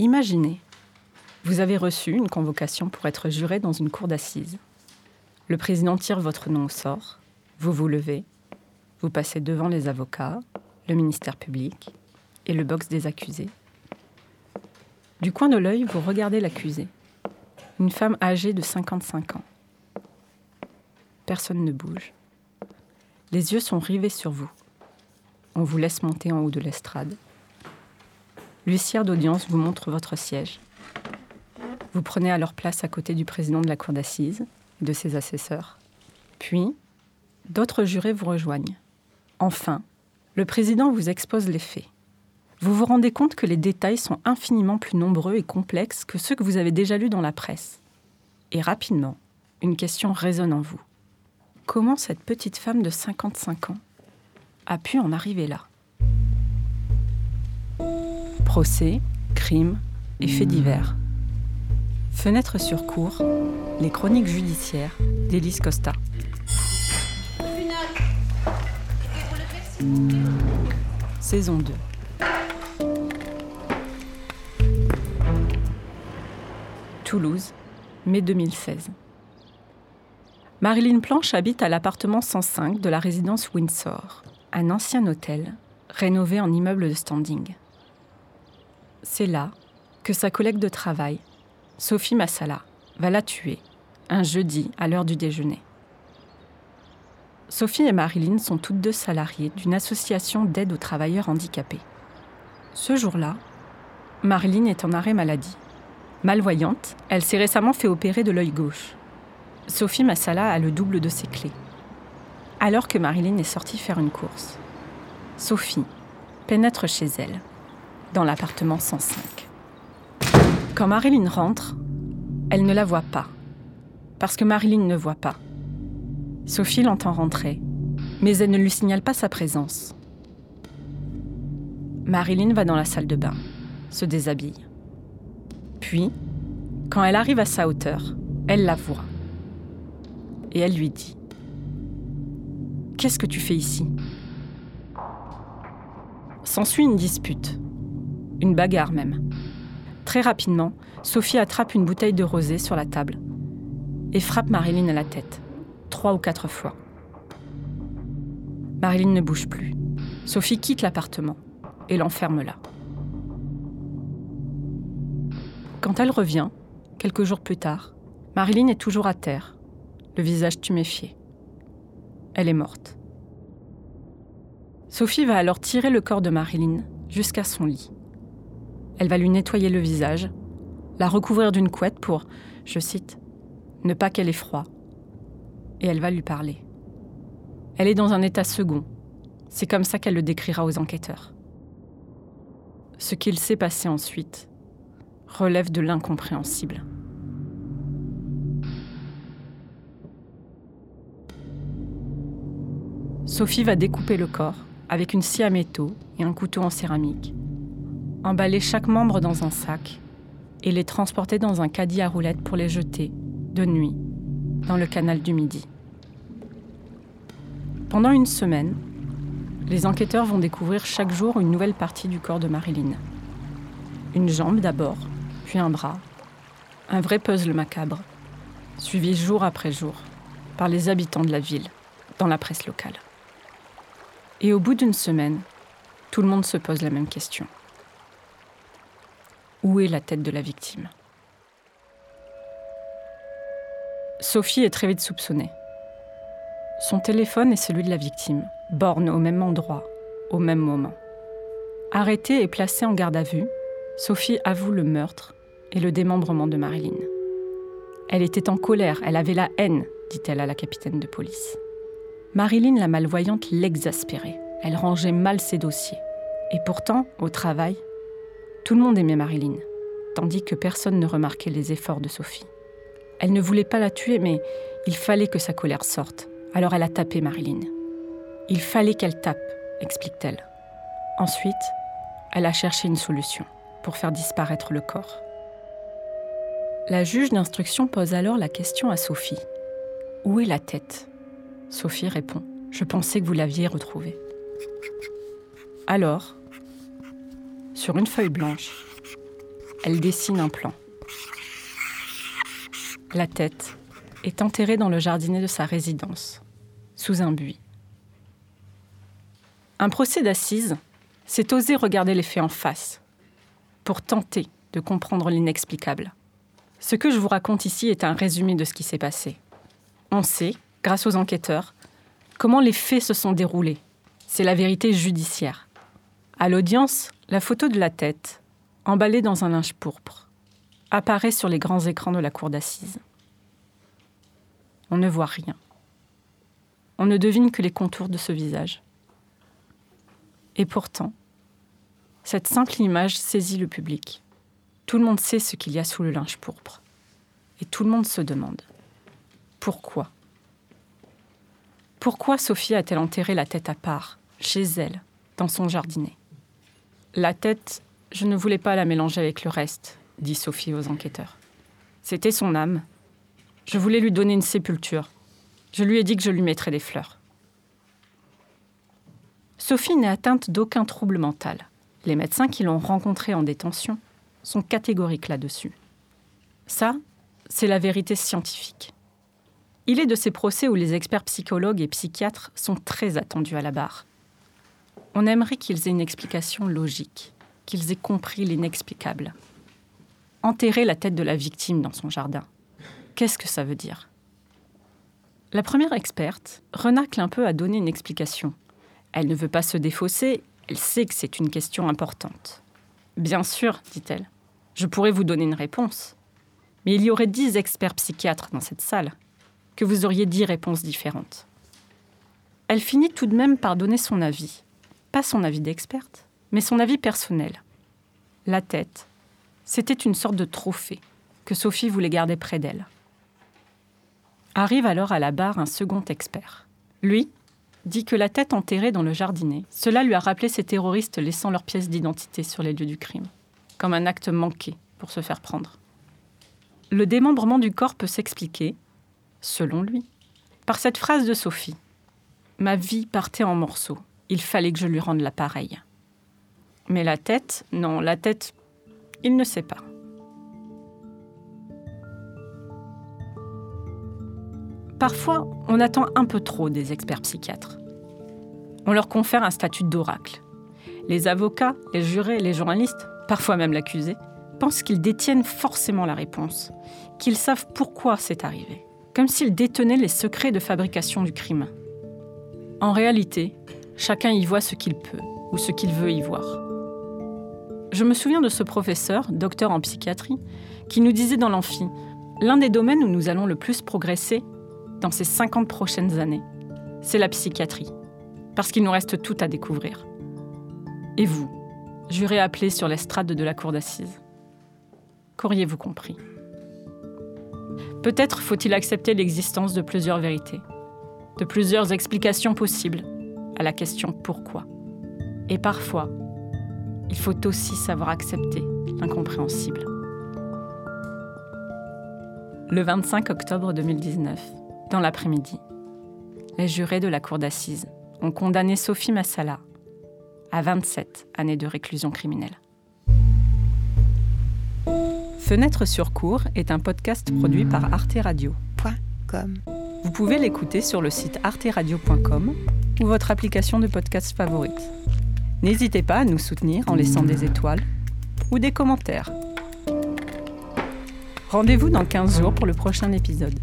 Imaginez, vous avez reçu une convocation pour être juré dans une cour d'assises. Le président tire votre nom au sort, vous vous levez, vous passez devant les avocats, le ministère public et le box des accusés. Du coin de l'œil, vous regardez l'accusé, une femme âgée de 55 ans. Personne ne bouge. Les yeux sont rivés sur vous. On vous laisse monter en haut de l'estrade. L'huissière d'audience vous montre votre siège. Vous prenez alors place à côté du président de la cour d'assises de ses assesseurs. Puis, d'autres jurés vous rejoignent. Enfin, le président vous expose les faits. Vous vous rendez compte que les détails sont infiniment plus nombreux et complexes que ceux que vous avez déjà lus dans la presse. Et rapidement, une question résonne en vous. Comment cette petite femme de 55 ans a pu en arriver là? Procès, crimes et faits divers. Fenêtre sur cour, les chroniques judiciaires d'Élise Costa. Saison 2. Toulouse, mai 2016. Marilyn Planche habite à l'appartement 105 de la résidence Windsor, un ancien hôtel rénové en immeuble de standing. C'est là que sa collègue de travail, Sophie Massala, va la tuer un jeudi à l'heure du déjeuner. Sophie et Marilyn sont toutes deux salariées d'une association d'aide aux travailleurs handicapés. Ce jour-là, Marilyn est en arrêt maladie. Malvoyante, elle s'est récemment fait opérer de l'œil gauche. Sophie Massala a le double de ses clés. Alors que Marilyn est sortie faire une course, Sophie pénètre chez elle, dans l'appartement 105. Quand Marilyn rentre, elle ne la voit pas, parce que Marilyn ne voit pas. Sophie l'entend rentrer, mais elle ne lui signale pas sa présence. Marilyn va dans la salle de bain, se déshabille. Puis, quand elle arrive à sa hauteur, elle la voit. Et elle lui dit Qu'est-ce que tu fais ici? S'ensuit une dispute, une bagarre même. Très rapidement, Sophie attrape une bouteille de rosée sur la table et frappe Marilyn à la tête trois ou quatre fois. Marilyn ne bouge plus. Sophie quitte l'appartement et l'enferme là. Quand elle revient, quelques jours plus tard, Marilyn est toujours à terre, le visage tuméfié. Elle est morte. Sophie va alors tirer le corps de Marilyn jusqu'à son lit. Elle va lui nettoyer le visage, la recouvrir d'une couette pour, je cite, ne pas qu'elle ait froid et elle va lui parler. Elle est dans un état second. C'est comme ça qu'elle le décrira aux enquêteurs. Ce qu'il s'est passé ensuite relève de l'incompréhensible. Sophie va découper le corps avec une scie à métaux et un couteau en céramique, emballer chaque membre dans un sac et les transporter dans un caddie à roulettes pour les jeter, de nuit, dans le canal du Midi. Pendant une semaine, les enquêteurs vont découvrir chaque jour une nouvelle partie du corps de Marilyn. Une jambe d'abord, puis un bras. Un vrai puzzle macabre, suivi jour après jour par les habitants de la ville, dans la presse locale. Et au bout d'une semaine, tout le monde se pose la même question. Où est la tête de la victime? Sophie est très vite soupçonnée. Son téléphone est celui de la victime, borne au même endroit, au même moment. Arrêtée et placée en garde à vue, Sophie avoue le meurtre et le démembrement de Marilyn. Elle était en colère, elle avait la haine, dit-elle à la capitaine de police. Marilyn la malvoyante l'exaspérait. Elle rangeait mal ses dossiers. Et pourtant, au travail, tout le monde aimait Marilyn, tandis que personne ne remarquait les efforts de Sophie. Elle ne voulait pas la tuer, mais il fallait que sa colère sorte. Alors elle a tapé Marilyn. Il fallait qu'elle tape, explique-t-elle. Ensuite, elle a cherché une solution pour faire disparaître le corps. La juge d'instruction pose alors la question à Sophie. Où est la tête? Sophie répond. Je pensais que vous l'aviez retrouvée. Alors, sur une feuille blanche, elle dessine un plan. La tête est enterrée dans le jardinet de sa résidence, sous un buis. Un procès d'assises, c'est oser regarder les faits en face, pour tenter de comprendre l'inexplicable. Ce que je vous raconte ici est un résumé de ce qui s'est passé. On sait, grâce aux enquêteurs, comment les faits se sont déroulés. C'est la vérité judiciaire. À l'audience, la photo de la tête, emballée dans un linge pourpre, apparaît sur les grands écrans de la cour d'assises. On ne voit rien. On ne devine que les contours de ce visage. Et pourtant, cette simple image saisit le public. Tout le monde sait ce qu'il y a sous le linge pourpre. Et tout le monde se demande pourquoi? Pourquoi Sophie a-t-elle enterré la tête à part, chez elle, dans son jardinet? La tête, je ne voulais pas la mélanger avec le reste, dit Sophie aux enquêteurs. C'était son âme. Je voulais lui donner une sépulture. Je lui ai dit que je lui mettrais des fleurs. Sophie n'est atteinte d'aucun trouble mental. Les médecins qui l'ont rencontrée en détention sont catégoriques là-dessus. Ça, c'est la vérité scientifique. Il est de ces procès où les experts psychologues et psychiatres sont très attendus à la barre. On aimerait qu'ils aient une explication logique, qu'ils aient compris l'inexplicable. Enterrer la tête de la victime dans son jardin. Qu'est-ce que ça veut dire? La première experte renacle un peu à donner une explication. Elle ne veut pas se défausser, elle sait que c'est une question importante. Bien sûr, dit-elle, je pourrais vous donner une réponse. Mais il y aurait dix experts psychiatres dans cette salle que vous auriez dix réponses différentes. Elle finit tout de même par donner son avis. Pas son avis d'experte, mais son avis personnel. La tête, c'était une sorte de trophée que Sophie voulait garder près d'elle. Arrive alors à la barre un second expert. Lui dit que la tête enterrée dans le jardinet, cela lui a rappelé ces terroristes laissant leurs pièces d'identité sur les lieux du crime, comme un acte manqué pour se faire prendre. Le démembrement du corps peut s'expliquer, selon lui, par cette phrase de Sophie. Ma vie partait en morceaux. Il fallait que je lui rende l'appareil. Mais la tête, non, la tête, il ne sait pas. Parfois, on attend un peu trop des experts psychiatres. On leur confère un statut d'oracle. Les avocats, les jurés, les journalistes, parfois même l'accusé, pensent qu'ils détiennent forcément la réponse, qu'ils savent pourquoi c'est arrivé comme s'il détenait les secrets de fabrication du crime. En réalité, chacun y voit ce qu'il peut ou ce qu'il veut y voir. Je me souviens de ce professeur, docteur en psychiatrie, qui nous disait dans l'amphi L'un des domaines où nous allons le plus progresser dans ces 50 prochaines années, c'est la psychiatrie, parce qu'il nous reste tout à découvrir. Et vous, juré appelé sur l'estrade de la cour d'assises Qu'auriez-vous compris? Peut-être faut-il accepter l'existence de plusieurs vérités, de plusieurs explications possibles à la question pourquoi. Et parfois, il faut aussi savoir accepter l'incompréhensible. Le 25 octobre 2019, dans l'après-midi, les jurés de la cour d'assises ont condamné Sophie Massala à 27 années de réclusion criminelle. Fenêtre sur cours est un podcast produit par Arte Radio. Vous pouvez l'écouter sur le site arteradio.com ou votre application de podcast favorite. N'hésitez pas à nous soutenir en laissant des étoiles ou des commentaires. Rendez-vous dans 15 jours pour le prochain épisode.